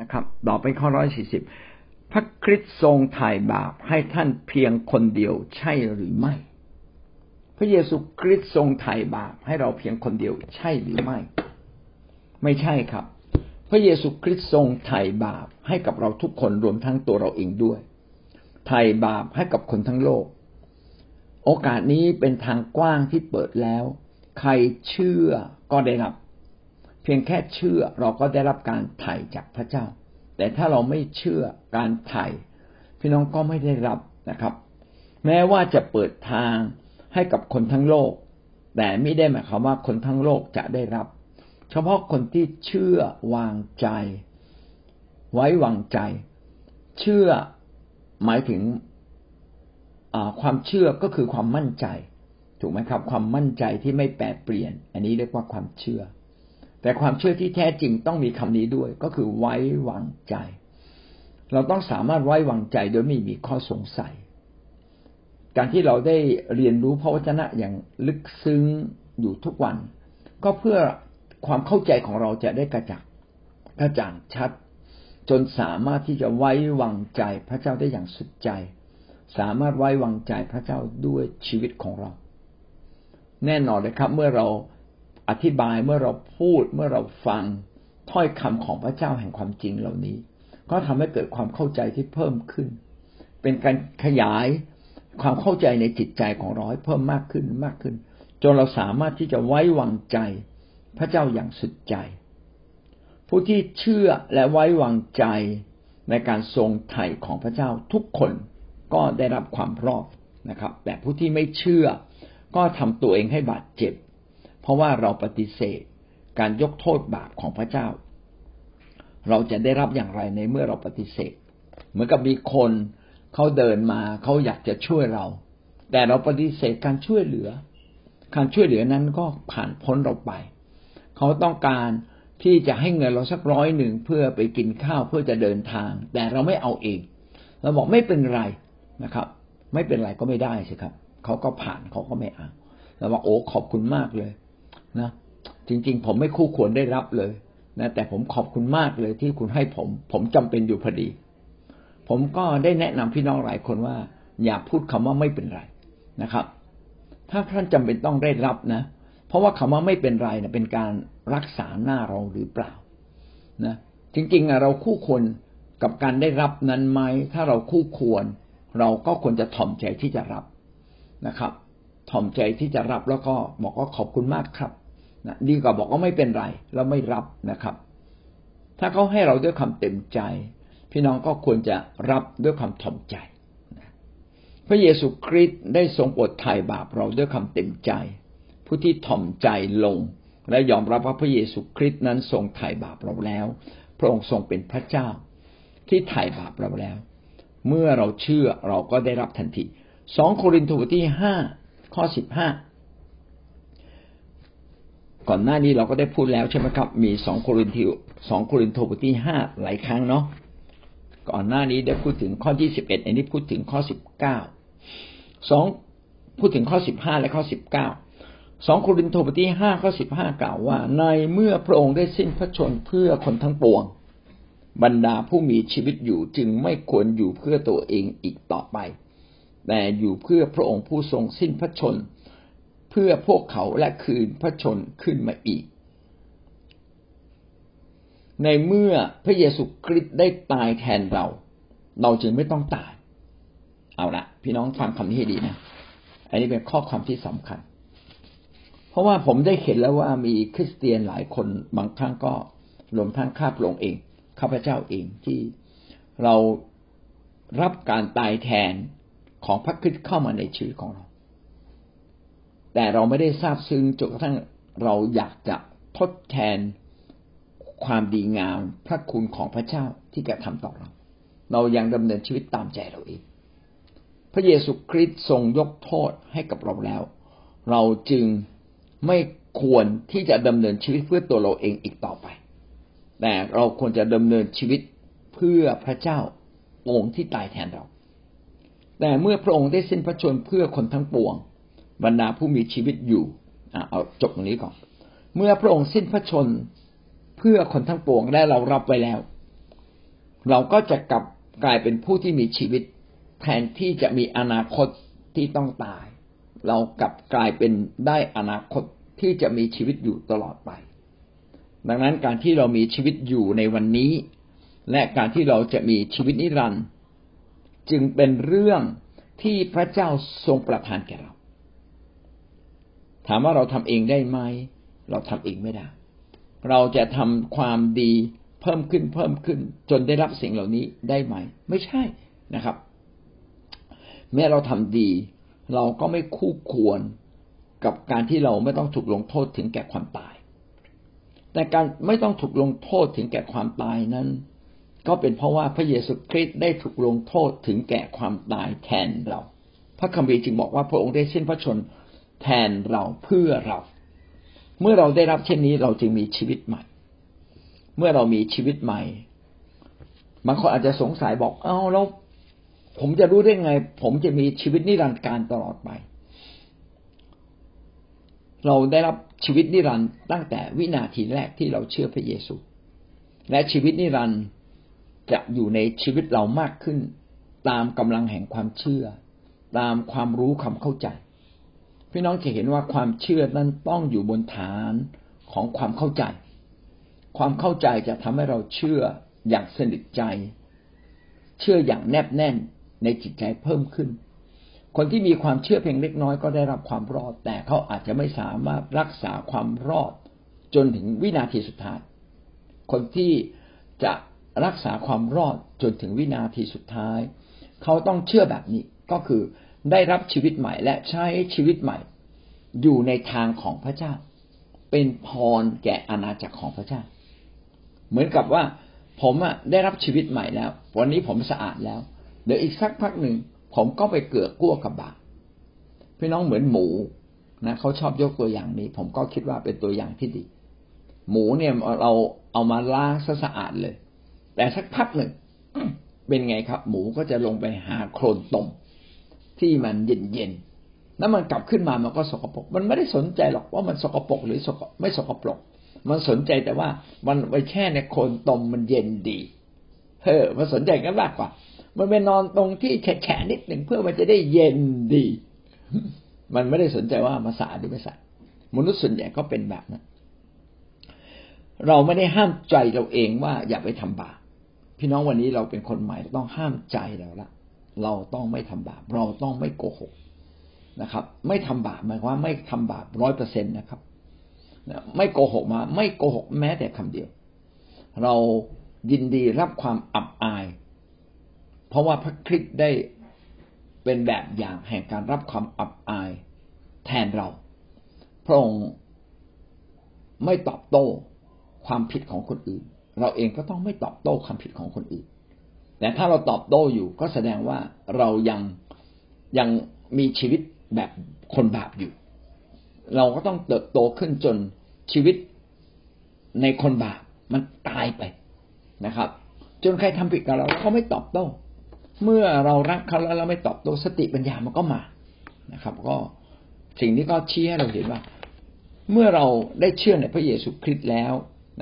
นะครับ ต่อไปข้อร้อยสี่สิบพระคริสต์ทรงถ่ายบาปให้ท่านเพียงคนเดียวใช่หรือไม่ พระเยซูคริสต์ทรงถ่ายบาปให้เราเพียงคนเดียวใช่หรือไม่ ไม่ใช่ครับ พระเยซูคริสต์ทรงถ่ายบาปให้กับเราทุกคนรวมทั้งตัวเราเองด้วยถ่ายบาปให้กับคนทั้งโลก โอกาสนี้เป็นทางกว้างที่เปิดแล้ว ใครเชื่อก็ได้รับ เพียงแค่เชื่อเราก็ได้รับการไถ่จากพระเจ้า แต่ถ้าเราไม่เชื่อการไถ่พี่น้องก็ไม่ได้รับนะครับ แม้ว่าจะเปิดทางให้กับคนทั้งโลก แต่ไม่ได้หมายความว่าคนทั้งโลกจะได้รับ เฉพาะคนที่เชื่อวางใจ ไว้วางใจ เชื่อหมายถึงความเชื่อก็คือความมั่นใจ ถูกไหมครับ ความมั่นใจที่ไม่แปรเปลี่ยน อันนี้เรียกว่าความเชื่อ แต่ความเชื่อที่แท้จริงต้องมีคำนี้ด้วย ก็คือไว้วางใจ เราต้องสามารถไว้วางใจโดยไม่มีข้อสงสัย การที่เราได้เรียนรู้พระวจนะอย่างลึกซึ้งอยู่ทุกวัน ก็เพื่อความเข้าใจของเราจะได้กระจ่างกระจ่างชัด จนสามารถที่จะไว้วางใจพระเจ้าได้อย่างสุดใจ สามารถไว้วางใจพระเจ้าด้วยชีวิตของเรา แน่นอนเลยครับ เมื่อเรา อธิบายเมื่อเราพูดเมื่อเราฟังถ้อยคำของพระเจ้าแห่งความจริงเหล่านี้ ก็ทำให้เกิดความเข้าใจที่เพิ่มขึ้น เป็นการขยายความเข้าใจในจิตใจของเราให้เพิ่มมากขึ้นมากขึ้น จนเราสามารถที่จะไว้วางใจพระเจ้าอย่างสุดใจ ผู้ที่เชื่อและไว้วางใจในการทรงไถ่ของพระเจ้าทุกคนก็ได้รับความรอดนะครับ แต่ผู้ที่ไม่เชื่อก็ทำตัวเองให้บาดเจ็บ เพราะว่าเราปฏิเสธการยกโทษบาปของพระเจ้า เราจะได้รับอย่างไรในเมื่อเราปฏิเสธ เหมือนกับมีคนเขาเดินมาเขาอยากจะช่วยเรา แต่เราปฏิเสธการช่วยเหลือ การช่วยเหลือนั้นก็ผ่านพ้นเราไป เขาต้องการที่จะให้เงินเราสักร้อยหนึ่งเพื่อไปกินข้าวเพื่อจะเดินทาง แต่เราไม่เอาเองเราบอกไม่เป็นไรนะครับ ไม่เป็นไรก็ไม่ได้สิครับ เขาก็ผ่านเขาก็ไม่เอาเราบอกโอ้ขอบคุณมากเลย นะจริง ๆ ผมไม่คู่ควรได้รับเลยนะแต่ผมขอบคุณมากเลยที่คุณให้ผม ผมจำเป็นอยู่พอดี ผมก็ได้แนะนำพี่น้องหลายคนว่า อย่าพูดคำว่าไม่เป็นไรนะครับ ถ้าท่านจำเป็นต้องได้รับนะ เพราะว่าคำว่าไม่เป็นไรเนะเป็นการรักษาหน้าเราหรือเปล่านะจริงๆเราคู่ควรกับการได้รับนั้นไหมถ้าเราคู่ควร เราก็ควรจะถ่อมใจที่จะรับนะครับ ถ่อมใจที่จะรับแล้วก็บอกว่าขอบคุณมากครับ นะดีกว่าบอกว่าไม่เป็นไรแล้วไม่รับนะครับ ถ้าเขาให้เราด้วยคำเต็มใจ พี่น้องก็ควรจะรับด้วยความถ่อมใจพระเยซูคริสต์ได้ทรงปวดไถ่บาปเราด้วยคำเต็มใจ ผู้ที่ถ่อมใจลง และยอมรับว่าพระเยซูคริสต์นั้นทรงไถ่บาปเราแล้ว พระองค์ทรงเป็นพระเจ้า ที่ไถ่บาปเราแล้ว เมื่อเราเชื่อเราก็ได้รับทันทีสองโครินธ์บทที่ห้าข้อสิบห้า ก่อนหน้านี้เราก็ได้พูดแล้วใช่ไหมครับ มีสองโครินทิวสองโครินโทบทที่ห้าหลายครั้งเนาะก่อนหน้านี้ได้พูดถึงข้อที่สิบเอ็ดอันนี้พูดถึงข้อสิบเก้าสองพูดถึงข้อสิบห้าและข้อสิบเก้าสองโครินโทบทที่ห้าข้อสิบห้ากล่าวว่า ในเมื่อพระองค์ได้สิ้นพระชนเพื่อคนทั้งปวง บรรดาผู้มีชีวิตอยู่จึงไม่ควรอยู่เพื่อตัวเองอีกต่อไป แต่อยู่เพื่อพระองค์ผู้ทรงสิ้นพระชน พื่อพวกเขาและคืนพระชนขึ้นมาอีก ในเมื่อพระเยซูคริสต์ได้ตายแทนเรา เราจึงไม่ต้องตาย เอาละพี่น้องฟังคำนี้ให้ดีนะ อันนี้เป็นข้อความที่สำคัญ เพราะว่าผมได้เห็นแล้วว่ามีคริสเตียนหลายคนบางครั้งก็รวมทั้งข้าพระองค์เองข้าพเจ้าเองที่เรารับการตายแทนของพระคริสต์เข้ามาในชีวิตของเรา แต่เราไม่ได้ทราบซึ้งจนกระทั่งเราอยากจะทดแทนความดีงามพระคุณของพระเจ้าที่แกทำต่อเรา เรายังดำเนินชีวิตตามใจเราเอง พระเยซูคริสต์ทรงยกโทษให้กับเราแล้ว เราจึงไม่ควรที่จะดำเนินชีวิตเพื่อตัวเราเองอีกต่อไป แต่เราควรจะดำเนินชีวิตเพื่อพระเจ้าองค์ที่ตายแทนเรา แต่เมื่อพระองค์ได้สิ้นพระชนเพื่อคนทั้งปวง บรรดาผู้มีชีวิตอยู่เอาจบตรงนี้ก่อน เมื่อพระองค์สิ้นพระชนเพื่อคนทั้งปวงและเรารับไว้แล้ว เราก็จะกลับกลายเป็นผู้ที่มีชีวิต แทนที่จะมีอนาคตที่ต้องตาย เรากลับกลายเป็นได้อนาคตที่จะมีชีวิตอยู่ตลอดไป ดังนั้นการที่เรามีชีวิตอยู่ในวันนี้ และการที่เราจะมีชีวิตนิรันดร์จึงเป็นเรื่องที่พระเจ้าทรงประทานแก่เรา ถามว่าเราทำเองได้ไหม เราทำเองไม่ได้ เราจะทำความดีเพิ่มขึ้นเพิ่มขึ้น จนได้รับสิ่งเหล่านี้ได้ไหม ไม่ใช่นะครับ แม้เราทำดี เราก็ไม่คู่ควรกับการที่เราไม่ต้องถูกลงโทษถึงแก่ความตาย แต่การไม่ต้องถูกลงโทษถึงแก่ความตายนั้น ก็เป็นเพราะว่าพระเยซูคริสต์ได้ถูกลงโทษถึงแก่ความตายแทนเรา พระคัมภีร์จึงบอกว่าพระองค์ได้สิ้นพระชน แทนเราเพื่อเรา เมื่อเราได้รับเช่นนี้เราจึงมีชีวิตใหม่ เมื่อเรามีชีวิตใหม่บางคนอาจจะสงสัยบอก เอ้าแล้วผมจะรู้ได้ไง ผมจะมีชีวิตนิรันดร์การตลอดไป เราได้รับชีวิตนิรันดร์ตั้งแต่วินาทีแรกที่เราเชื่อพระเยซู และชีวิตนิรันดร์จะอยู่ในชีวิตเรามากขึ้น ตามกำลังแห่งความเชื่อ ตามความรู้ความเข้าใจ พี่น้องจะเห็นว่าความเชื่อนั้นต้องอยู่บนฐานของความเข้าใจ ความเข้าใจจะทำให้เราเชื่ออย่างสนิทใจ เชื่ออย่างแนบแน่นในจิตใจเพิ่มขึ้น คนที่มีความเชื่อเพียงเล็กน้อยก็ได้รับความรอด แต่เขาอาจจะไม่สามารถรักษาความรอด จนถึงวินาทีสุดท้าย คนที่จะรักษาความรอดจนถึงวินาทีสุดท้าย เขาต้องเชื่อแบบนี้ก็คือ ได้รับชีวิตใหม่และใช้ชีวิตใหม่ อยู่ในทางของพระเจ้า เป็นพรแก่อาณาจักรของพระเจ้า เหมือนกับว่าผมอะได้รับชีวิตใหม่แล้ว วันนี้ผมสะอาดแล้ว เดี๋ยวอีกสักพักหนึ่งผมก็ไปเกือกกลัวกับบาปพี่น้องเหมือนหมูนะเขาชอบยกตัวอย่างนี้ ผมก็คิดว่าเป็นตัวอย่างที่ดี หมูเนี่ยเราเอามาล้างสะอาดเลย แต่สักพักหนึ่งเป็นไงครับ หมูก็จะลงไปหาโคลนตม ที่มันเย็นๆแล้วมันกลับขึ้นมามันก็สกปรก มันไม่ได้สนใจหรอกว่ามันสกปรกหรือสกไม่สกปรก มันสนใจแต่ว่ามันไปแช่ในโคลนตมมันเย็นดีเฮ้อมันสนใจกันมากกว่า มันไปนอนตรงที่แฉะนิดหนึ่งเพื่อมันจะได้เย็นดี มันไม่ได้สนใจว่ามาสะอาดหรือไม่สะอาด มนุษย์ส่วนใหญ่ก็เป็นแบบนั้น เราไม่ได้ห้ามใจเราเองว่าอย่าไปทำบาป พี่น้องวันนี้เราเป็นคนใหม่ต้องห้ามใจเราละ เราต้องไม่ทำบาป เราต้องไม่โกหกนะครับ ไม่ทำบาปหมายความว่าไม่ทำบาปร้อยเปอร์เซ็นตนะครับไม่โกหกมา ไม่โกหกแม้แต่คำเดียว เรายินดีรับความอับอาย เพราะว่าพระคริสต์ได้เป็นแบบอย่างแห่งการรับความอับอายแทนเรา พระองค์ไม่ตอบโต้ความผิดของคนอื่น เราเองก็ต้องไม่ตอบโต้ความผิดของคนอื่น แต่ถ้าเราตอบโต้อยู่ก็แสดงว่าเรายังยังมีชีวิตแบบคนบาปอยู่ เราก็ต้องเติบโตขึ้นจนชีวิตในคนบาปมันตายไปนะครับ จนใครทำผิดกับเราเราไม่ตอบโต้ เมื่อเรารักเขาแล้วเราไม่ตอบโต้สติปัญญามันก็มานะครับ ก็สิ่งนี้ก็ชี้ให้เราเห็นว่า เมื่อเราได้เชื่อในพระเยซูคริสต์แล้ว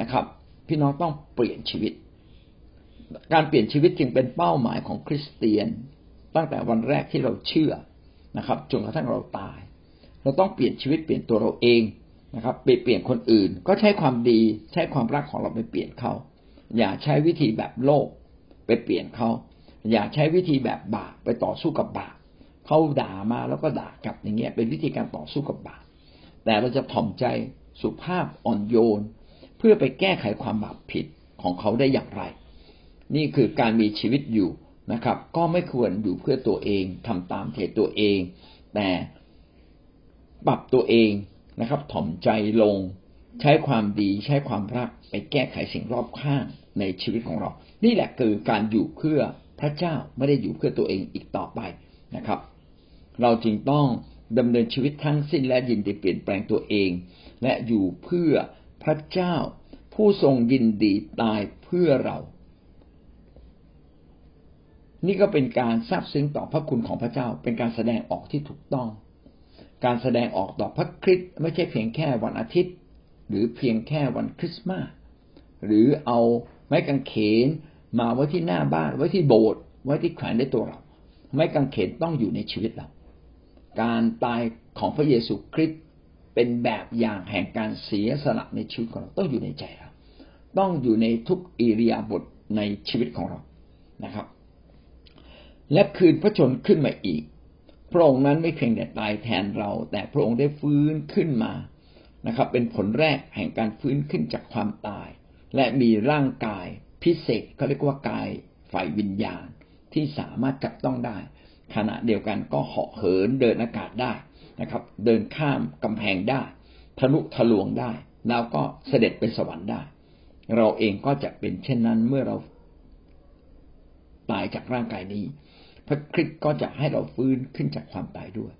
นะครับ พี่น้องต้องเปลี่ยนชีวิต การเปลี่ยนชีวิตจึงเป็นเป้าหมายของคริสเตียน ตั้งแต่วันแรกที่เราเชื่อนะครับจนกระทั่งเราตาย เราต้องเปลี่ยนชีวิตเปลี่ยนตัวเราเองนะครับไปเปลี่ยนคนอื่น ก็ใช้ความดีใช้ความรักของเราไปเปลี่ยนเขา อย่าใช้วิธีแบบโลกไปเปลี่ยนเขา อย่าใช้วิธีแบบบาปไปต่อสู้กับบาปเขาด่ามาแล้วก็ด่ากลับอย่างเงี้ยเป็นวิธีการต่อสู้กับบาปแต่เราจะถ่อมใจสุภาพอ่อนโยน เพื่อไปแก้ไขความบาปผิดของเขาได้อย่างไร นี่คือการมีชีวิตอยู่นะครับ ก็ไม่ควรอยู่เพื่อตัวเองทำตามเทตัวเอง แต่ปรับตัวเองนะครับ ถ่อมใจลง ใช้ความดีใช้ความรักไปแก้ไขสิ่งรอบข้างในชีวิตของเรา นี่แหละคือการอยู่เพื่อพระเจ้าไม่ได้อยู่เพื่อตัวเองอีกต่อไปนะครับ เราจึงต้องดำเนินชีวิตทั้งสิ้นและยินดีเปลี่ยนแปลงตัวเอง และอยู่เพื่อพระเจ้าผู้ทรงยินดีตายเพื่อเรา นี่ก็เป็นการซาบซึ้งต่อพระคุณของพระเจ้า เป็นการแสดงออกที่ถูกต้อง การแสดงออกต่อพระคริสต์ไม่ใช่เพียงแค่วันอาทิตย์ หรือเพียงแค่วันคริสต์มาสหรือเอาไม้กางเขนมาไว้ที่หน้าบ้าน ไว้ที่โบสถ์ไว้ที่แขวนในตัวเรา ไม่กังเขนต้องอยู่ในชีวิตเรา การตายของพระเยซูคริสต์เป็นแบบอย่างแห่งการเสียสละในชีวิตของเราต้องอยู่ในใจเรา ต้องอยู่ในทุกอิริยาบถในชีวิตของเรานะครับ และคืนพระชนขึ้นมาอีก พระองค์นั้นไม่เพียงแต่ตายแทนเรา แต่พระองค์ได้ฟื้นขึ้นมานะครับ เป็นผลแรกแห่งการฟื้นขึ้นจากความตาย และมีร่างกายพิเศษเขาเรียกว่ากายฝ่ายวิญญาณที่สามารถจับต้องได้ ขณะเดียวกันก็เหาะเหินเดินอากาศได้นะครับ เดินข้ามกำแพงได้ ทะลุทะลวงได้ แล้วก็เสด็จไปสวรรค์ได้ เราเองก็จะเป็นเช่นนั้นเมื่อเราตายจากร่างกายนี้ พระคริสต์ก็จะให้เราฟื้นขึ้นจากความตายด้วย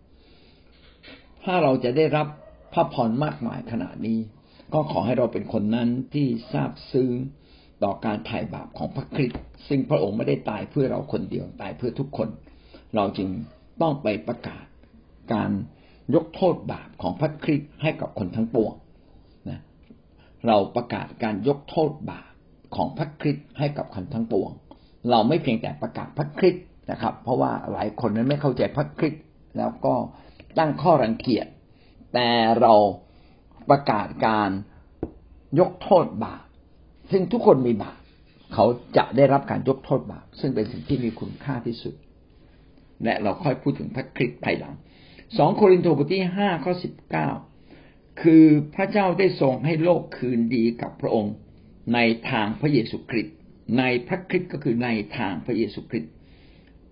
ถ้าเราจะได้รับพระพรมากมายขนาดนี้ ก็ขอให้เราเป็นคนนั้นที่ทราบซึ้งต่อการถ่ายบาปของพระคริสต์ซึ่งพระองค์ไม่ได้ตายเพื่อเราคนเดียวตายเพื่อทุกคน เราจึงต้องไปประกาศการยกโทษบาปของพระคริสต์ให้กับคนทั้งปวงนะเราประกาศการยกโทษบาปของพระคริสต์ให้กับคนทั้งปวง เราไม่เพียงแต่ประกาศพระคริสต์ นะครับ เพราะว่าหลายคนนั้นไม่เข้าใจพระคริสต์แล้วก็ตั้งข้อรังเกียจ แต่เราประกาศการยกโทษบาปซึ่งทุกคนมีบาปเขาจะได้รับการยกโทษบาปซึ่งเป็นสิ่งที่มีคุณค่าที่สุด และเราค่อยพูดถึงพระคริสต์ภายหลังสองโครินธ์บทที่ห้าข้อสิบเก้าคือพระเจ้าได้ทรงให้โลกคืนดีกับพระองค์ ในทางพระเยซูคริสต์ในพระคริสต์ก็คือในทางพระเยซูคริสต์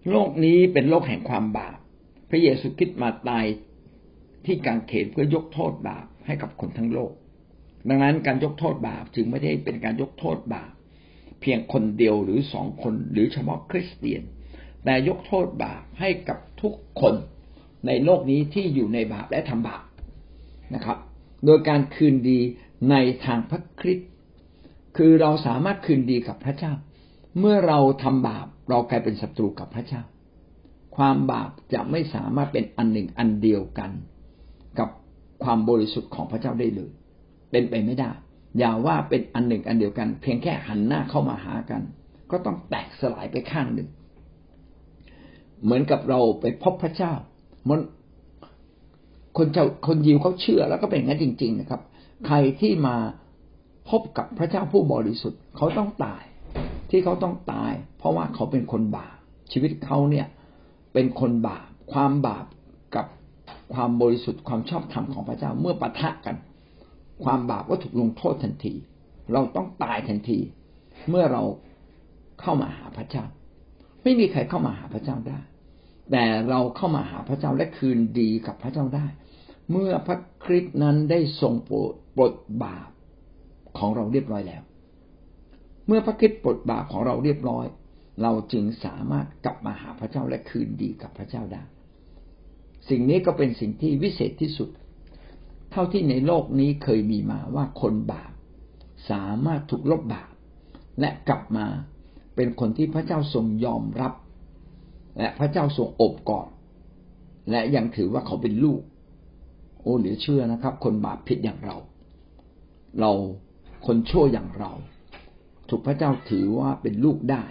โลกนี้เป็นโลกแห่งความบาป พระเยซูคริสต์มาตายที่กางเขนเพื่อยกโทษบาปให้กับคนทั้งโลก ดังนั้นการยกโทษบาปจึงไม่ได้เป็นการยกโทษบาป เพียงคนเดียวหรือสองคนหรือเฉพาะคริสเตียน แต่ยกโทษบาปให้กับทุกคนในโลกนี้ที่อยู่ในบาปและทำบาปนะครับ โดยการคืนดีในทางพระคริสต์คือเราสามารถคืนดีกับพระเจ้า เมื่อเราทำบาป เรากลายเป็นศัตรูกับพระเจ้า ความบาปจะไม่สามารถเป็นอันหนึ่งอันเดียวกัน กับความบริสุทธิ์ของพระเจ้าได้เลย เป็นไปไม่ได้ อย่าว่าเป็นอันหนึ่งอันเดียวกัน เพียงแค่หันหน้าเข้ามาหากัน ก็ต้องแตกสลายไปข้างหนึ่ง เหมือนกับเราไปพบพระเจ้ามันคนเจ้าคนยิวเขาเชื่อแล้วก็เป็นอย่างนั้นจริง ๆ นะครับ ใครที่มาพบกับพระเจ้าผู้บริสุทธิ์เขาต้องตาย ที่เขาต้องตาย เพราะว่าเขาเป็นคนบาปชีวิตเขาเนี่ยเป็นคนบาปความบาปกับความบริสุทธิ์ความชอบธรรมของพระเจ้าเมื่อปะทะกัน ความบาปก็ถูกลงโทษทันที เราต้องตายทันที เมื่อเราเข้ามาหาพระเจ้า ไม่มีใครเข้ามาหาพระเจ้าได้ แต่เราเข้ามาหาพระเจ้าและคืนดีกับพระเจ้าได้ เมื่อพระคริสต์นั้นได้ทรงปลดบาปของเราเรียบร้อยแล้ว เมื่อพระคริสต์ปลดบาปของเราเรียบร้อย เราจึงสามารถกลับมาหาพระเจ้าและคืนดีกับพระเจ้าได้ สิ่งนี้ก็เป็นสิ่งที่วิเศษที่สุด เท่าที่ในโลกนี้เคยมีมาว่าคนบาปสามารถถูกลบบาปและกลับมาเป็นคนที่พระเจ้าทรงยอมรับ และพระเจ้าทรงอบกอดและยังถือว่าเขาเป็นลูก โอ้เหลือเชื่อนะครับ คนบาปผิดอย่างเรา เราคนชั่วอย่างเรา ถูกพระเจ้าถือว่าเป็นลูกได้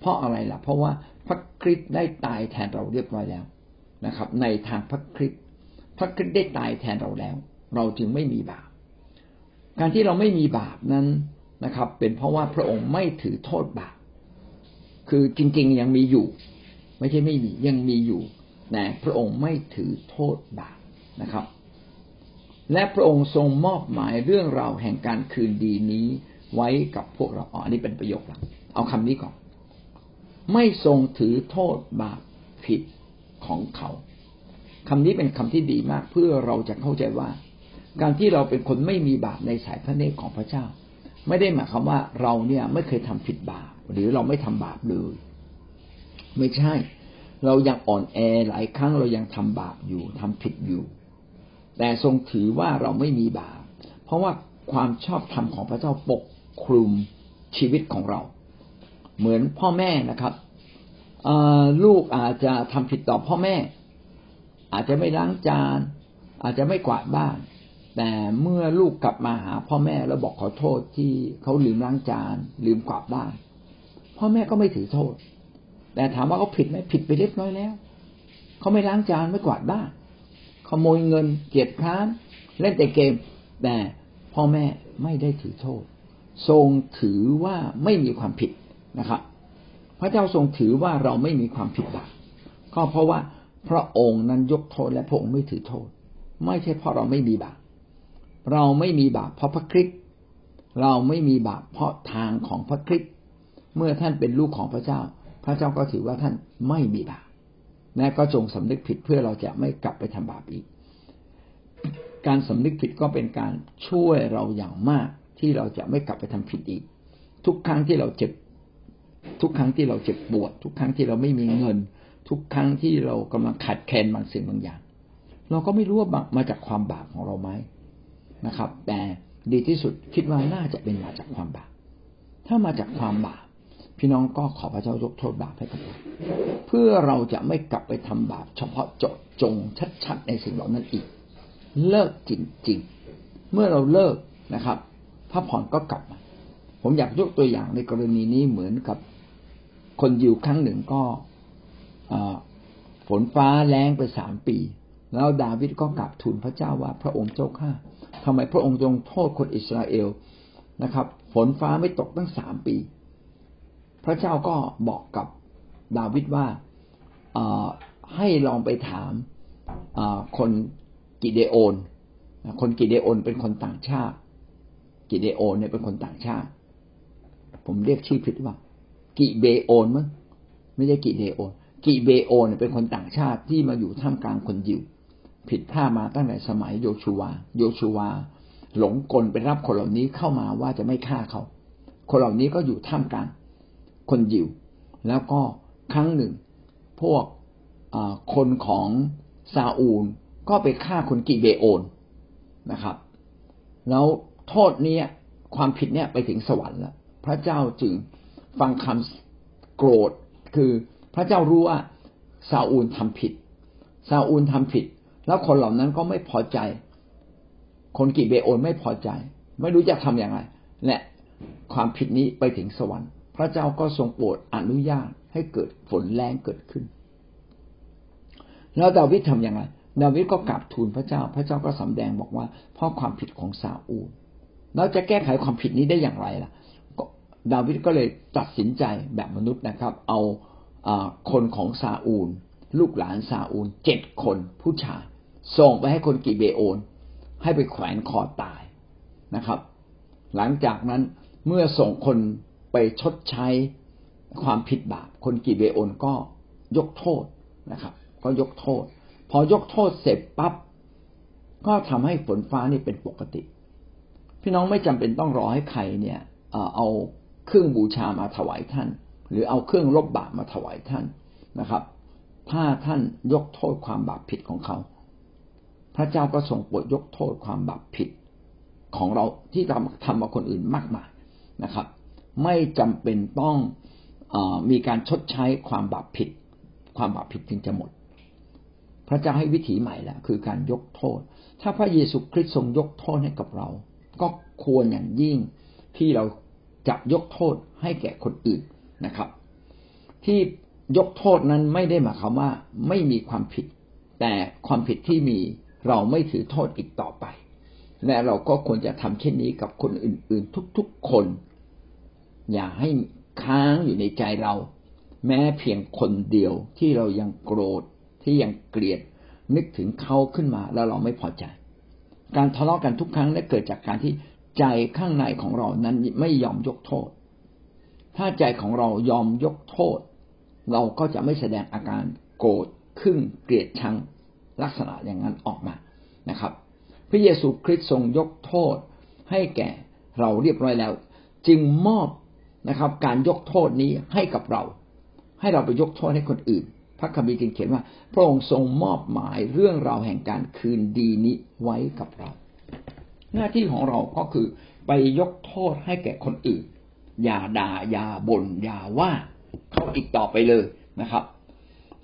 เพราะอะไรล่ะ เพราะว่าพระคริสต์ได้ตายแทนเราเรียบร้อยแล้วนะครับ ในทางพระคริสต์พระคริสต์ได้ตายแทนเราแล้ว เราจึงไม่มีบาป การที่เราไม่มีบาปนั้นนะครับ เป็นเพราะว่าพระองค์ไม่ถือโทษบาปคือจริง ๆ ยังมีอยู่ ไม่ใช่ไม่มียังมีอยู่แต่พระองค์ไม่ถือโทษบาปนะครับ และพระองค์ทรงมอบหมายเรื่องราวแห่งการคืนดีนี้ ไว้กับพวกเราอ๋ออันนี้เป็นประโยคหลักเอาคำนี้ก่อน ไม่ทรงถือโทษบาปผิดของเขาคำนี้เป็นคำที่ดีมากเพื่อเราจะเข้าใจว่า การที่เราเป็นคนไม่มีบาปในสายพระเนตรของพระเจ้า ไม่ได้หมายความว่าเราเนี่ยไม่เคยทำผิดบาป หรือเราไม่ทำบาปเลยไม่ใช่ เรายังอ่อนแอหลายครั้งเรายังทำบาปอยู่ทำผิดอยู่ แต่ทรงถือว่าเราไม่มีบาป เพราะว่าความชอบธรรมของพระเจ้าปก คลุมชีวิตของเรา เหมือนพ่อแม่นะครับลูกอาจจะทำผิดต่อพ่อแม่ อาจจะไม่ล้างจาน อาจจะไม่กวาดบ้าน แต่เมื่อลูกกลับมาหาพ่อแม่แล้วบอกขอโทษที่เขาลืมล้างจาน ลืมกวาดบ้าน พ่อแม่ก็ไม่ถือโทษ แต่ถามว่าเขาผิดไหมผิดไปเรียบร้อยแล้วเขาไม่ล้างจานไม่กวาดบ้านขโมยเงินเกียรติค้านเล่นแต่เกม แต่พ่อแม่ไม่ได้ถือโทษ ทรงถือว่าไม่มีความผิดนะครับ พระเจ้าทรงถือว่าเราไม่มีความผิดบาปก็เพราะว่าพระองค์นั้นยกโทษและพระองค์ไม่ถือโทษ ไม่ใช่เพราะเราไม่มีบาปเราไม่มีบาปเพราะพระคริสต์เราไม่มีบาปเพราะทางของพระคริสต์เมื่อท่านเป็นลูกของพระเจ้า พระเจ้าก็ถือว่าท่านไม่มีบาปและก็จงสำนึกผิดเพื่อเราจะไม่กลับไปทำบาปอีก การสำนึกผิดก็เป็นการช่วยเราอย่างมาก ที่เราจะไม่กลับไปทำผิดอีก ทุกครั้งที่เราเจ็บ ทุกครั้งที่เราเจ็บปวด ทุกครั้งที่เราไม่มีเงิน ทุกครั้งที่เรากำลังขาดแคลนบางสิ่งบางอย่าง เราก็ไม่รู้ว่ามาจากความบาปของเราไหมนะครับ แต่ดีที่สุดคิดว่าน่าจะเป็นมาจากความบาปถ้ามาจากความบาปพี่น้องก็ขอพระเจ้ายกโทษบาปให้กับเราเพื่อเราจะไม่กลับไปทำบาปเฉพาะเจาะจงชัดๆในสิ่งเหล่านั้นอีก เลิกจริงๆ เมื่อเราเลิกนะครับ พระผ่อนก็กลับมา ผมอยากยกตัวอย่างในกรณีนี้เหมือนกับ คนยิวครั้งหนึ่งก็ฝนฟ้าแรงไปสามปี แล้วดาวิดก็กลับทูลพระเจ้าว่าพระองค์เจ้าข้าทำไมพระองค์ทรงโทษคนอิสราเอลนะครับ ฝนฟ้าไม่ตกตั้งสามปี พระเจ้าก็บอกกับดาวิดว่าให้ลองไปถามคนกิเดโอน คนกิเดโอนเป็นคนต่างชาติ กิเดโอนเนี่ยเป็นคนต่างชาติ ผมเรียกชื่อผิดว่า กิเบโอนมั้งไม่ใช่กิเดโอนกิเบโอนเป็นคนต่างชาติที่มาอยู่ท่ามกลางคนยิว ผิดพลาดมาตั้งแต่สมัยโยชูวา โยชูวา หลงกลไปรับคนเหล่านี้เข้ามาว่าจะไม่ฆ่าเขา คนเหล่านี้ก็อยู่ท่ามกลางคนยิว แล้วก็ครั้งหนึ่ง พวกคนของซาอูลก็ไปฆ่าคนกิเบโอนนะครับ แล้ว โทษนี้ความผิดเนี่ยไปถึงสวรรค์แล้วพระเจ้าจึงฟังคำโกรธ คือพระเจ้ารู้ว่าซาอูลทำผิดซาอูลทำผิด แล้วคนเหล่านั้นก็ไม่พอใจ คนกิเบโอนไม่พอใจ ไม่รู้จะทำอย่างไรและความผิดนี้ไปถึงสวรรค์ พระเจ้าก็ทรงโปรดอนุญาตให้เกิดฝนแรงเกิดขึ้น แล้วดาวิดทำอย่างไรดาวิดก็กราบทูลพระเจ้า พระเจ้าก็สำแดงบอกว่าเพราะความผิดของซาอูล เราจะแก้ไขความผิดนี้ได้อย่างไรล่ะดาวิดก็เลยตัดสินใจแบบมนุษย์นะครับ เอาคนของซาอูล ลูกหลานซาอูลเจ็ดคนผู้ชายส่งไปให้คนกิเบโอน ให้ไปแขวนคอตายนะครับ หลังจากนั้นเมื่อส่งคนไปชดใช้ความผิดบาปคนกิเบโอนก็ยกโทษนะครับ ก็ยกโทษ พอยกโทษเสร็จปั๊บก็ทำให้ฝนฟ้านี่เป็นปกติ พี่น้องไม่จำเป็นต้องรอให้ใครเนี่ยเอาเครื่องบูชามาถวายท่าน หรือเอาเครื่องลบบาปมาถวายท่านนะครับ ถ้าท่านยกโทษความบาปผิดของเขา พระเจ้าก็ทรงโปรดยกโทษความบาปผิดของเราที่ทำทำมาคนอื่นมากมายนะครับ ไม่จำเป็นต้องอมีการชดใช้ความบาปผิด ความบาปผิดจึงจะหมด พระเจ้าให้วิถีใหม่แหละคือการยกโทษ ถ้าพระเยซูคริสต์ทรงยกโทษให้กับเรา ก็ควรอย่างยิ่งที่เราจะยกโทษให้แก่คนอื่นนะครับ ที่ยกโทษนั้นไม่ได้หมายความว่าไม่มีความผิด แต่ความผิดที่มีเราไม่ถือโทษอีกต่อไป และเราก็ควรจะทำเช่นนี้กับคนอื่น ๆ ทุกๆคน อย่าให้ค้างอยู่ในใจเรา แม้เพียงคนเดียวที่เรายังโกรธที่ยังเกลียดนึกถึงเขาขึ้นมาแล้วเราไม่พอใจ การทะเลาะกันทุกครั้งนั้นเกิดจากการที่ใจข้างในของเรานั้นไม่ยอมยกโทษ ถ้าใจของเรายอมยกโทษ เราก็จะไม่แสดงอาการโกรธขึ้นเกลียดชังลักษณะอย่างนั้นออกมานะครับ พระเยซูคริสต์ทรงยกโทษให้แก่เราเรียบร้อยแล้ว จึงมอบนะครับ การยกโทษนี้ให้กับเรา ให้เราไปยกโทษให้คนอื่น พระคัมภีร์จึงเขียนว่า พระองค์ทรงมอบหมายเรื่องราวแห่งการคืนดีนี้ไว้กับเรา หน้าที่ของเราก็คือไปยกโทษให้แก่คนอื่น อย่าด่าอย่าบน่นอย่าว่าเขาอีกต่อไปเลยนะครับ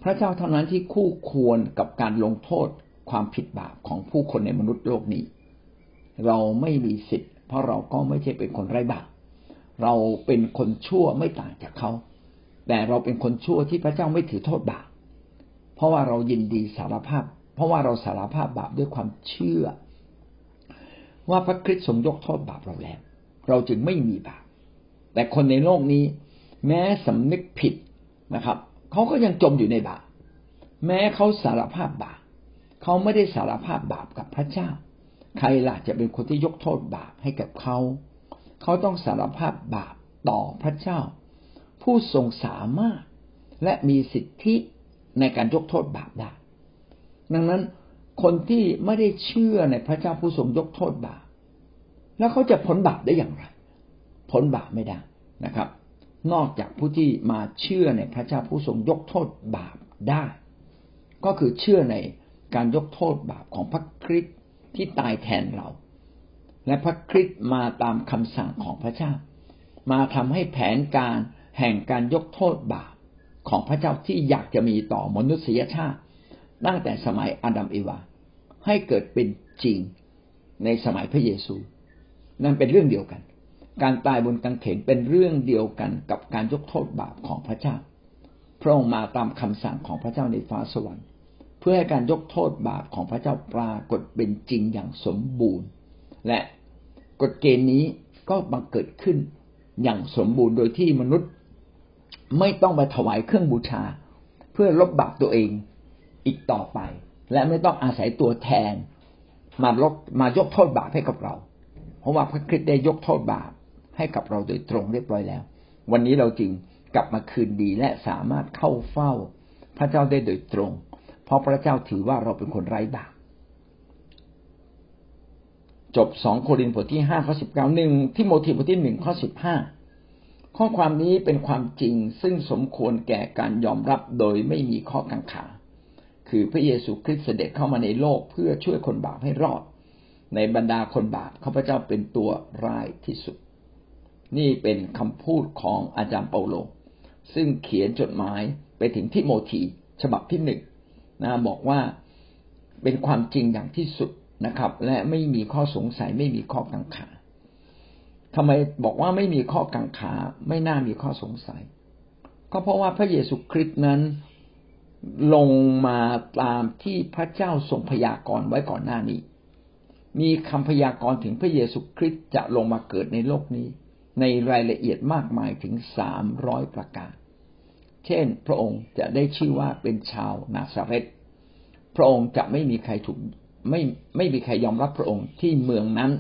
พระเจ้าเท่านั้นที่คู่ควรกับการลงโทษความผิดบาปของผู้คนในมนุษย์โลกนี้ เราไม่มีสิทธิ์ เพราะเราก็ไม่ใช่เป็นคนไร้บาปเราเป็นคนชั่วไม่ต่างจากเขา แต่เราเป็นคนชั่วที่พระเจ้าไม่ถือโทษบาปเพราะว่าเรายินดีสารภาพ เพราะว่าเราสารภาพบาปด้วยความเชื่อ ว่าพระคริสต์ทรงยกโทษบาปเราแล้ว เราจึงไม่มีบาปแต่คนในโลกนี้ แม้สำนึกผิดนะครับเขาก็ยังจมอยู่ในบาปแม้เขาสารภาพบาปเขาไม่ได้สารภาพบาปกับพระเจ้า ใครล่ะจะเป็นคนที่ยกโทษบาปให้กับเขา เขาต้องสารภาพบาปต่อพระเจ้า ผู้ทรงสามารถและมีสิทธิในการยกโทษบาปได้ ดังนั้นคนที่ไม่ได้เชื่อในพระเจ้าผู้ทรงยกโทษบาป แล้วเขาจะพ้นบาปได้อย่างไร พ้นบาปไม่ได้นะครับ นอกจากผู้ที่มาเชื่อในพระเจ้าผู้ทรงยกโทษบาปได้ ก็คือเชื่อในการยกโทษบาปของพระคริสต์ที่ตายแทนเรา และพระคริสต์มาตามคำสั่งของพระเจ้า มาทำให้แผนการ แห่งการยกโทษบาปของพระเจ้าที่อยากจะมีต่อมนุษยชาติ ตั้งแต่สมัยอาดัมเอวา ให้เกิดเป็นจริงในสมัยพระเยซู นั่นเป็นเรื่องเดียวกัน การตายบนกางเขนเป็นเรื่องเดียวกันกับการยกโทษบาปของพระเจ้า พระองค์มาตามคำสั่งของพระเจ้าในฟ้าสวรรค์ เพื่อให้การยกโทษบาปของพระเจ้าปรากฏเป็นจริงอย่างสมบูรณ์ และกฎเกณฑ์นี้ก็บังเกิดขึ้นอย่างสมบูรณ์โดยที่มนุษย์ ไม่ต้องไปถวายเครื่องบูชา เพื่อลบบาปตัวเองอีกต่อไป และไม่ต้องอาศัยตัวแทน มาลบมายกโทษบาปให้กับเรา เพราะว่าพระคริสต์ได้ยกโทษบาปให้กับเราโดยตรงเรียบร้อยแล้ว วันนี้เราจึงกลับมาคืนดีและสามารถเข้าเฝ้า พระเจ้าได้โดยตรง เพราะพระเจ้าถือว่าเราเป็นคนไร้บาปจบสองโครินธ์บทที่ห้าข้อสิบเก้าหนึ่งที่โมทีบทที่หนึ่งข้อสิบห้า ข้อความนี้เป็นความจริงซึ่งสมควรแก่การยอมรับโดยไม่มีข้อกังขา คือพระเยซูคริสต์เสด็จเข้ามาในโลกเพื่อช่วยคนบาปให้รอด ในบรรดาคนบาปข้าพเจ้าเป็นตัวร้ายที่สุด นี่เป็นคำพูดของอาจารย์เปาโล ซึ่งเขียนจดหมายไปถึงทิโมธีฉบับที่หนึ่งนะบอกว่าเป็นความจริงอย่างที่สุดนะครับ และไม่มีข้อสงสัยไม่มีข้อกังขา ทำไมบอกว่าไม่มีข้อกังขา ไม่น่ามีข้อสงสัย ก็เพราะว่าพระเยซูคริสต์นั้นลงมาตามที่พระเจ้าทรงพยากรณ์ไว้ก่อนหน้านี้ มีคำพยากรณ์ถึงพระเยซูคริสต์จะลงมาเกิดในโลกนี้ ในรายละเอียดมากมายถึงสามร้อยประการ เช่น พระองค์จะได้ชื่อว่าเป็นชาวนาซาเรตพระองค์จะไม่มีใครถูกไม่ไม่มีใครยอมรับพระองค์ที่เมืองนั้น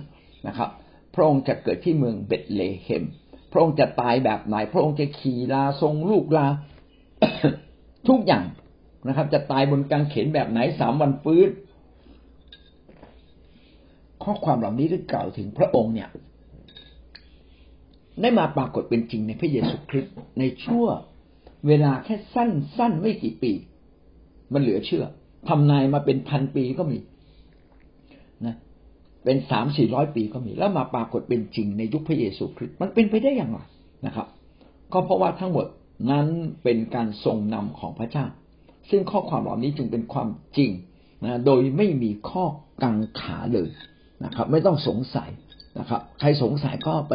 นะครับ พระองค์จะเกิดที่เมืองเบตเลเฮม พระองค์จะตายแบบไหน พระองค์จะขี่ลาทรงลูกลาทุกอย่างนะครับ จะตายบนกางเขนแบบไหนสามวันฟื้นข้อความเหล่านี้ได้กล่าวถึงพระองค์เนี่ย ได้มาปรากฏเป็นจริงในพระเยซูคริสต์ในชั่วเวลาแค่สั้นสั้นไม่กี่ปี มันเหลือเชื่อทำนายมาเป็นพันปีก็มี เป็นสามสี่ร้อยปีก็มี แล้วมาปรากฏเป็นจริงในยุคพระเยซูคริสต์มันเป็นไปได้อย่างไรนะครับ ก็เพราะว่าทั้งหมดนั้นเป็นการทรงนำของพระเจ้า ซึ่งข้อความเหล่านี้จึงเป็นความจริงนะโดยไม่มีข้อกังขาเลยนะครับ ไม่ต้องสงสัยนะครับ ใครสงสัยก็ไป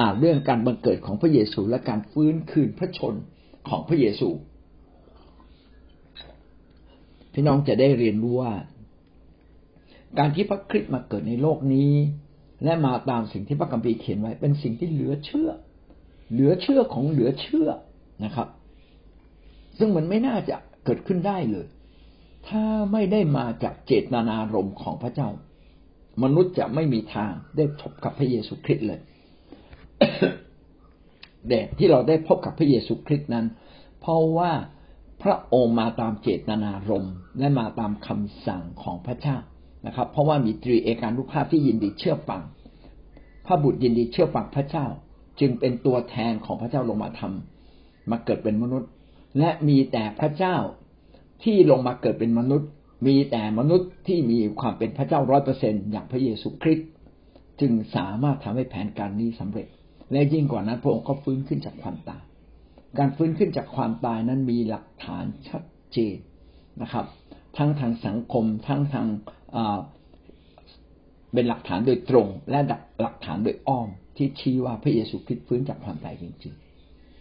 อ่านเรื่องการบังเกิดของพระเยซูและการฟื้นคืนพระชนของพระเยซูพี่น้องจะได้เรียนรู้ว่า การที่พระคริสต์มาเกิดในโลกนี้ และมาตามสิ่งที่พระกัมภีร์เขียนไว้ เป็นสิ่งที่เหลือเชื่อ เหลือเชื่อของเหลือเชื่อนะครับ ซึ่งมันไม่น่าจะเกิดขึ้นได้เลย ถ้าไม่ได้มาจากเจตนารมณ์ของพระเจ้า มนุษย์จะไม่มีทางได้พบกับพระเยซูคริสต์เลยแต่ที่เราได้พบกับพระเยซูคริสต์นั้น เพราะว่าพระองค์มาตามเจตนารมณ์และมาตามคำสั่งของพระเจ้า นะครับ เพราะว่ามีตรีเอการุภาพที่ยินดีเชื่อฟัง พระบุตรยินดีเชื่อฟังพระเจ้า จึงเป็นตัวแทนของพระเจ้าลงมาทำมาเกิดเป็นมนุษย์ และมีแต่พระเจ้าที่ลงมาเกิดเป็นมนุษย์ มีแต่มนุษย์ที่มีความเป็นพระเจ้าร้อยเปอร์เซ็นอย่างพระเยซูคริสต์จึงสามารถทำให้แผนการนี้สำเร็จ และยิ่งกว่านั้นพระองค์ก็ฟื้นขึ้นจากความตาย การฟื้นขึ้นจากความตายนั้นมีหลักฐานชัดเจนนะครับ ทั้งทางสังคมทั้งทาง เป็นหลักฐานโดยตรง และหลักฐานโดยอ้อม ที่ชี้ว่าพระเยซูคริสต์ฟื้นจากความตายจริง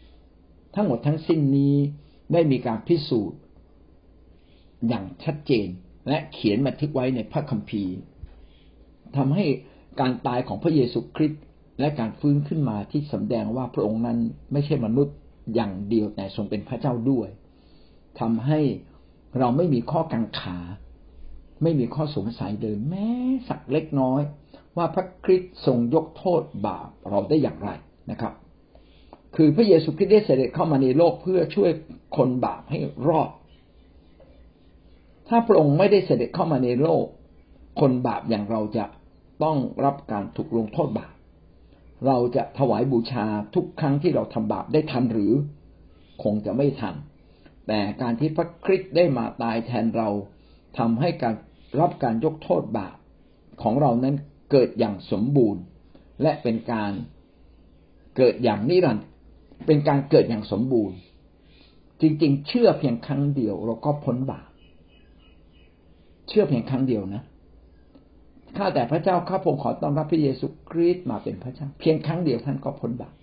ๆ ทั้งหมดทั้งสิ้นนี้ได้มีการพิสูจน์อย่างชัดเจนและเขียนบันทึกไว้ในพระคัมภีร์ทำให้การตายของพระเยซูคริสต์และการฟื้นขึ้นมาที่สำแดงว่าพระองค์นั้นไม่ใช่มนุษย์อย่างเดียวแต่ทรงเป็นพระเจ้าด้วยทำให้เราไม่มีข้อกังขา ไม่มีข้อสงสัยเลยแม้สักเล็กน้อย ว่าพระคริสต์ทรงยกโทษบาปเราได้อย่างไรนะครับ คือพระเยซูคริสต์ได้เสด็จเข้ามาในโลกเพื่อช่วยคนบาปให้รอด ถ้าพระองค์ไม่ได้เสด็จเข้ามาในโลก คนบาปอย่างเราจะต้องรับการถูกลงโทษบาป เราจะถวายบูชาทุกครั้งที่เราทำบาปได้ทันหรือ คงจะไม่ทัน แต่การที่พระคริสต์ได้มาตายแทนเราทำให้การ รับการยกโทษบาปของเรานั้นเกิดอย่างสมบูรณ์ และเป็นการเกิดอย่างนิรันดร์เป็นการเกิดอย่างสมบูรณ์ จริงๆ เชื่อเพียงครั้งเดียว เราก็พ้นบาปเชื่อเพียงครั้งเดียวนะข้าแต่พระเจ้าข้าพงขอต้อนรับพระเยซูคริสต์มาเป็นพระเจ้า เพียงครั้งเดียวท่านก็พ้นบาป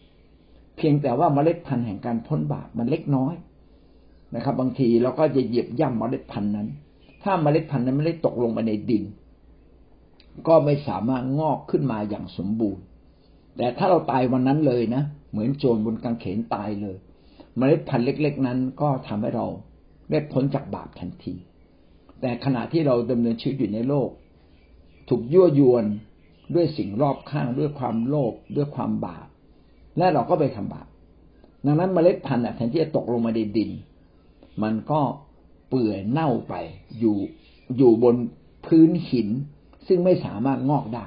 เพียงแต่ว่าเมล็ดพันธุ์แห่งการพ้นบาปมันเล็กน้อยนะครับ บางทีเราก็จะเหยียบย่ำเมล็ดพันธุ์นั้น ถ้าเมล็ดพันธุ์นั้นไม่ได้ตกลงไปในดิน ก็ไม่สามารถงอกขึ้นมาอย่างสมบูรณ์ แต่ถ้าเราตายวันนั้นเลยนะ เหมือนโจรบนกางเขนตายเลย เมล็ดพันธุ์เล็ก ๆ นั้นก็ทำให้เราได้พ้นจากบาปทันที แต่ขณะที่เราดำเนินชีวิตอยู่ในโลก ถูกยั่วยวนด้วยสิ่งรอบข้างด้วยความโลภด้วยความบาป และเราก็ไปทำบาปดังนั้นเมล็ดพันธุ์แทนที่จะตกลงมาในดิน มันก็ เปื่อยเน่าไป อยู่อยู่บนพื้นหิน ซึ่งไม่สามารถงอกได้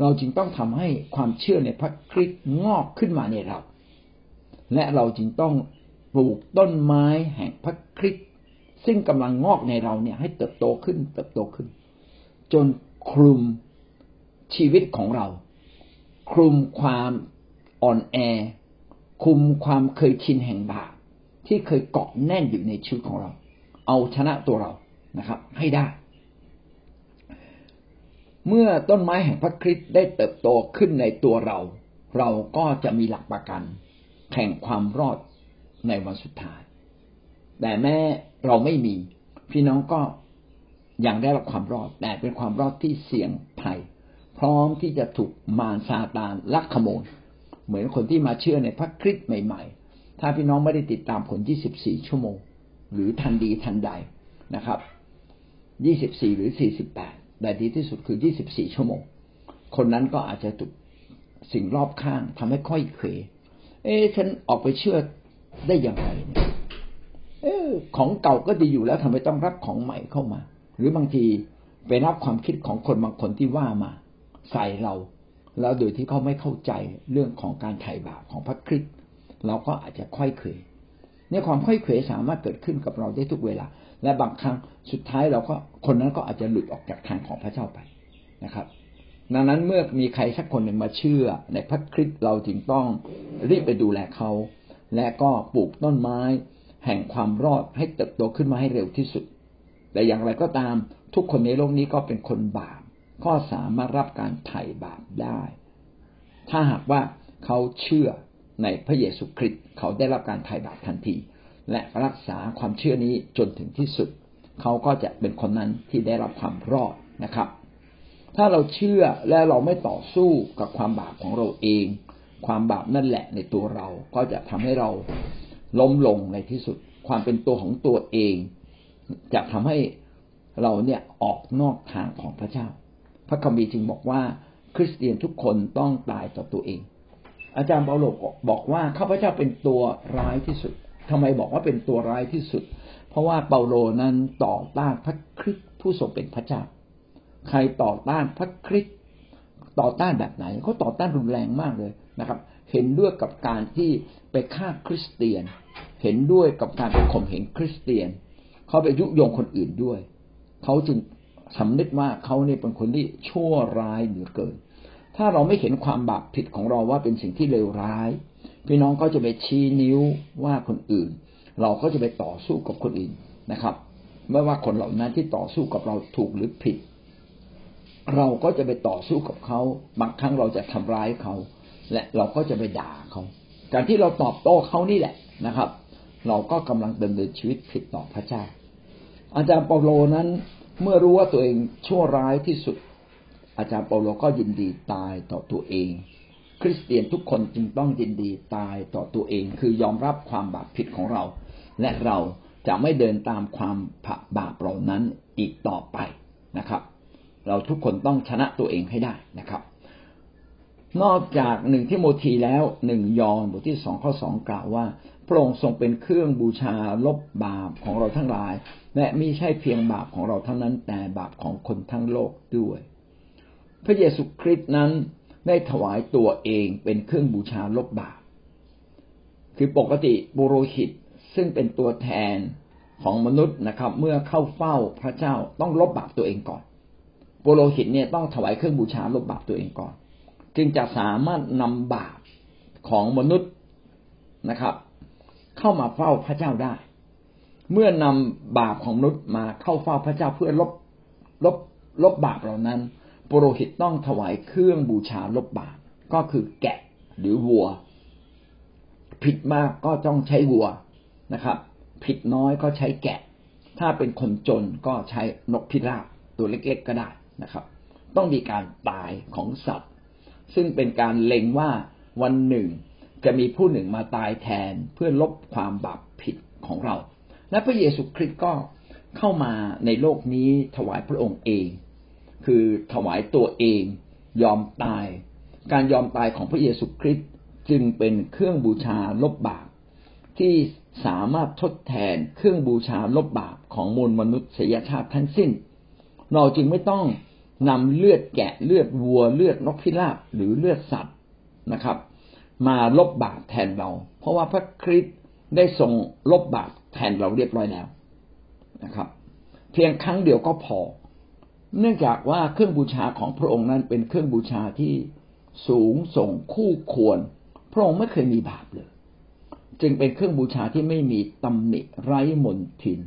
เราจึงต้องทำให้ความเชื่อในพระคริสต์งอกขึ้นมาในเรา และเราจึงต้องปลูกต้นไม้แห่งพระคริสต์ซึ่งกำลังงอกในเราเนี่ยให้เติบโตขึ้นเติบโตขึ้น จนคลุมชีวิตของเรา คลุมความอ่อนแอคุมความเคยชินแห่งบาปที่เคยเกาะแน่นอยู่ในชีวิตของเรา เอาชนะตัวเรานะครับ ให้ได้ เมื่อต้นไม้แห่งพระคริสต์ได้เติบโตขึ้นในตัวเรา เราก็จะมีหลักประกันแห่งความรอดในวันสุดท้าย แต่แม้เราไม่มี พี่น้องก็ยังได้รับความรอด แต่เป็นความรอดที่เสี่ยงภัย พร้อมที่จะถูกมารซาตานลักขโมย เหมือนคนที่มาเชื่อในพระคริสต์ใหม่ ๆ ถ้าพี่น้องไม่ได้ติดตามผล 24 ชั่วโมง หรือทันดีทันใดนะครับ24หรือ48แต่ดีที่สุดคือ24ชั่วโมง คนนั้นก็อาจจะถูกสิ่งรอบข้างทำให้ค่อยเขวเอ๊ะฉันออกไปเชื่อได้อย่างไรเออของเก่าก็ดีอยู่แล้วทำไมต้องรับของใหม่เข้ามา หรือบางทีไปรับความคิดของคนบางคนที่ว่ามา ใส่เรา แล้วโดยที่เขาไม่เข้าใจเรื่องของการไถ่บาปของพระคริสต์เราก็อาจจะค่อยเขว เนี่ยความค่อยเขวสามารถเกิดขึ้นกับเราได้ทุกเวลา และบางครั้งสุดท้ายเราก็คนนั้นก็อาจจะหลุดออกจากทางของพระเจ้าไปนะครับ ดังนั้นเมื่อมีใครสักคนหนึ่งมาเชื่อ ในพระคริสต์เราจึงต้องรีบไปดูแลเขา และก็ปลูกต้นไม้ แห่งความรอดให้เติบโตขึ้นมาให้เร็วที่สุด แต่อย่างไรก็ตามทุกคนในโลกนี้ก็เป็นคนบาปก็สามารถรับการไถ่บาปได้ ถ้าหากว่าเขาเชื่อ ในพระเยซูคริสต์เขาได้รับการไถ่บาปทันที และรักษาความเชื่อนี้จนถึงที่สุด เขาก็จะเป็นคนนั้นที่ได้รับความรอดนะครับ ถ้าเราเชื่อและเราไม่ต่อสู้กับความบาปของเราเอง ความบาปนั่นแหละในตัวเราก็จะทำให้เราล้มลงในที่สุด ความเป็นตัวของตัวเอง จะทำให้เราเนี่ยออกนอกทางของพระเจ้า พระคัมภีร์จึงบอกว่าคริสเตียนทุกคนต้องตายต่อตัวเอง อาจารย์เปาโลบอกว่าข้าพเจ้าเป็นตัวร้ายที่สุดทำไมบอกว่าเป็นตัวร้ายที่สุด เพราะว่าเปาโลนั้นต่อต้านพระคริสต์ผู้ทรงเป็นพระเจ้า ใครต่อต้านพระคริสต์ต่อต้านแบบไหนเขาต่อต้านรุนแรงมากเลยนะครับ เห็นด้วยกับการที่ไปฆ่าคริสเตียน เห็นด้วยกับการไปข่มเหงคริสเตียน เขาไปยุยงคนอื่นด้วย เขาจึงสำนึกว่าเขาเนี่ยเป็นคนที่ชั่วร้ายเหลือเกิน ถ้าเราไม่เห็นความบาปผิดของเราว่าเป็นสิ่งที่เลวร้าย พี่น้องก็จะไปชี้นิ้วว่าคนอื่น เราก็จะไปต่อสู้กับคนอื่นนะครับ ไม่ว่าคนเหล่านั้นที่ต่อสู้กับเราถูกหรือผิด เราก็จะไปต่อสู้กับเขาบางครั้งเราจะทำร้ายเขา และเราก็จะไปด่าเขา การที่เราตอบโต้เขานี่แหละนะครับ เราก็กำลังดำเนินชีวิตผิดต่อพระเจ้า อาจารย์เปาโลนั้นเมื่อรู้ว่าตัวเองชั่วร้ายที่สุด อาจารย์เปาโลก็ยินดีตายต่อตัวเอง คริสเตียนทุกคนจึงต้องยินดีตายต่อตัวเอง คือยอมรับความบาปผิดของเรา และเราจะไม่เดินตามความบาปเหล่านั้นอีกต่อไปนะครับ เราทุกคนต้องชนะตัวเองให้ได้นะครับ นอกจากหนึ่งที่โมทีแล้วหนึ่งยอห์นบทที่สองข้อสองกล่าวว่าพระองค์ทรงเป็นเครื่องบูชาลบบาปของเราทั้งหลาย และไม่ใช่เพียงบาปของเราเท่านั้นแต่บาปของคนทั้งโลกด้วย พระเยซูคริสต์นั้นได้ถวายตัวเองเป็นเครื่องบูชาลบบาปคือปกติบุโรหิตซึ่งเป็นตัวแทนของมนุษย์นะครับ เมื่อเข้าเฝ้าพระเจ้าต้องลบบาปตัวเองก่อนบุโรหิตเนี่ยต้องถวายเครื่องบูชาลบบาปตัวเองก่อน จึงจะสามารถนำบาปของมนุษย์นะครับ เข้ามาเฝ้าพระเจ้าได้ เมื่อนำบาปของมนุษย์มาเข้าเฝ้าพระเจ้าเพื่อลบลบลบบาปเหล่านั้น ปุโรหิตต้องถวายเครื่องบูชาลบบาปก็คือแกะหรือวัว ผิดมากก็ต้องใช้วัวนะครับ ผิดน้อยก็ใช้แกะ ถ้าเป็นคนจนก็ใช้นกพิราบตัวเล็กๆก็ได้นะครับ ต้องมีการตายของสัตว์ ซึ่งเป็นการเล็งว่าวันหนึ่งจะมีผู้หนึ่งมาตายแทนเพื่อลบความบาปผิดของเรา และพระเยซูคริสต์ก็เข้ามาในโลกนี้ถวายพระองค์เอง คือถวายตัวเองยอมตาย การยอมตายของพระเยซูคริสต์จึงเป็นเครื่องบูชาลบบาปที่สามารถทดแทนเครื่องบูชาลบบาปของมวลมนุษยชาติทั้งสิ้น เราจึงไม่ต้องนำเลือดแกะเลือดวัวเลือดนกพิราบหรือเลือดสัตว์นะครับ มาลบบาปแทนเรา เพราะว่าพระคริสต์ได้ทรงลบบาปแทนเราเรียบร้อยแล้วนะครับ เพียงครั้งเดียวก็พอ เนื่องจากว่าเครื่องบูชาของพระองค์นั้นเป็นเครื่องบูชาที่สูงส่งคู่ควร พระองค์ไม่เคยมีบาปเลย จึงเป็นเครื่องบูชาที่ไม่มีตำหนิไร้มนทิน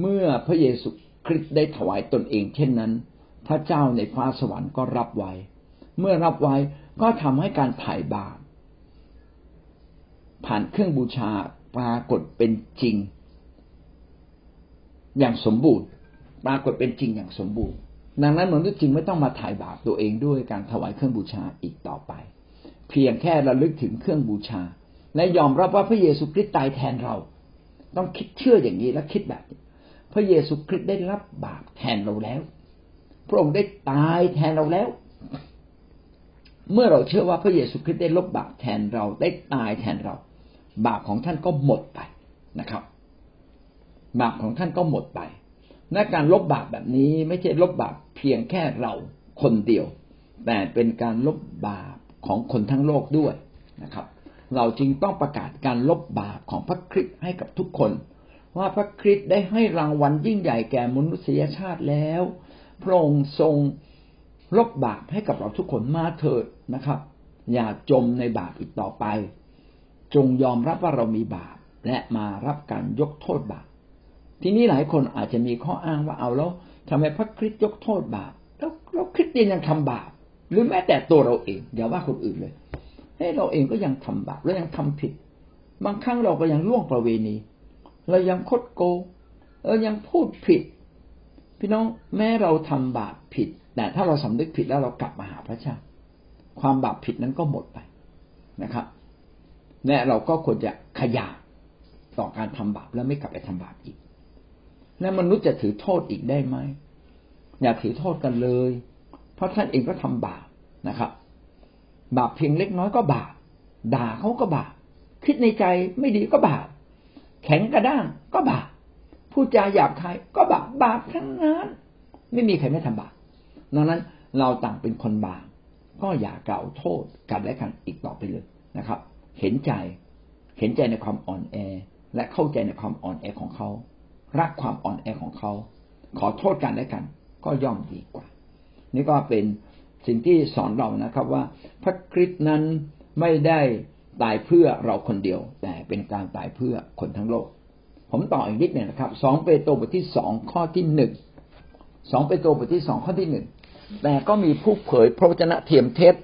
เมื่อพระเยซูคริสต์ได้ถวายตนเองเช่นนั้น พระเจ้าในฟ้าสวรรค์ก็รับไว้ เมื่อรับไว้ก็ทำให้การถ่ายบาปผ่านเครื่องบูชาปรากฏเป็นจริง อย่างสมบูรณ์ ปรากฏเป็นจริงอย่างสมบูรณ์ ดังนั้นมนุษย์จึงไม่ต้องมาถ่ายบาปตัวเองด้วยการถวายเครื่องบูชาอีกต่อไป เพียงแค่ระลึกถึงเครื่องบูชา และยอมรับว่าพระเยซูคริสต์ตายแทนเรา ต้องคิดเชื่ออย่างนี้และคิดแบบนี้พระเยซูคริสต์ได้รับบาปแทนเราแล้ว พระองค์ได้ตายแทนเราแล้ว เมื่อเราเชื่อว่าพระเยซูคริสต์ได้ลบบาปแทนเราได้ตายแทนเรา บาปของท่านก็หมดไปนะครับ บาปของท่านก็หมดไป และการลบบาปแบบนี้ไม่ใช่ลบบาปเพียงแค่เราคนเดียว แต่เป็นการลบบาปของคนทั้งโลกด้วยนะครับ เราจึงต้องประกาศการลบบาปของพระคริสต์ให้กับทุกคน ว่าพระคริสต์ได้ให้รางวัลยิ่งใหญ่แก่มนุษยชาติแล้ว พระองค์ทรงลบบาปให้กับเราทุกคนมาเถิดนะครับ อย่าจมในบาปอีกต่อไป จงยอมรับว่าเรามีบาปและมารับการยกโทษบาป ทีนี้หลายคนอาจจะมีข้ออ้างว่าเอาแล้วทำไมพระคริสต์ยกโทษบาปแล้วเราคริสเตียนยังทำบาป หรือแม้แต่ตัวเราเองอย่าว่าคนอื่นเลยให้เราเองก็ยังทำบาปแล้วยังทำผิด บางครั้งเราก็ยังล่วงประเวณี เรายังคดโกเออยังพูดผิด พี่น้องแม้เราทำบาปผิดแต่ถ้าเราสำนึกผิดแล้วเรากลับมาหาพระเจ้า ความบาปผิดนั้นก็หมดไปนะครับและเราก็ควรจะขยาต่อการทำบาปแล้วไม่กลับไปทำบาปอีก และมนุษย์จะถือโทษอีกได้ไหมอย่าถือโทษกันเลย เพราะท่านเองก็ทำบาปนะครับ บาปเพียงเล็กน้อยก็บาปด่าเขาก็บาปคิดในใจไม่ดีก็บาปแข็งกระด้างก็บาปพูดจาหยาบคายก็บาปบาปทั้งนั้นไม่มีใครไม่ทำบาปดังนั้นเราต่างเป็นคนบาปก็อย่ากล่าวโทษกันและกันอีกต่อไปเลยนะครับ เห็นใจเห็นใจในความอ่อนแอ และเข้าใจในความอ่อนแอของเขา รักความอ่อนแอของเขา ขอโทษกันและกัน ก็ย่อมดีกว่า นี่ก็เป็นสิ่งที่สอนเรานะครับ ว่าพระคริสต์นั้นไม่ได้ตายเพื่อเราคนเดียว แต่เป็นการตายเพื่อคนทั้งโลก ผมต่ออีกนิดหนึ่งนะครับสองเปโตรบทที่สองข้อที่หนึ่งสองเปโตรบทที่สองข้อที่หนึ่งแต่ก็มีผู้เผยพระวจนะเทียมเท็จ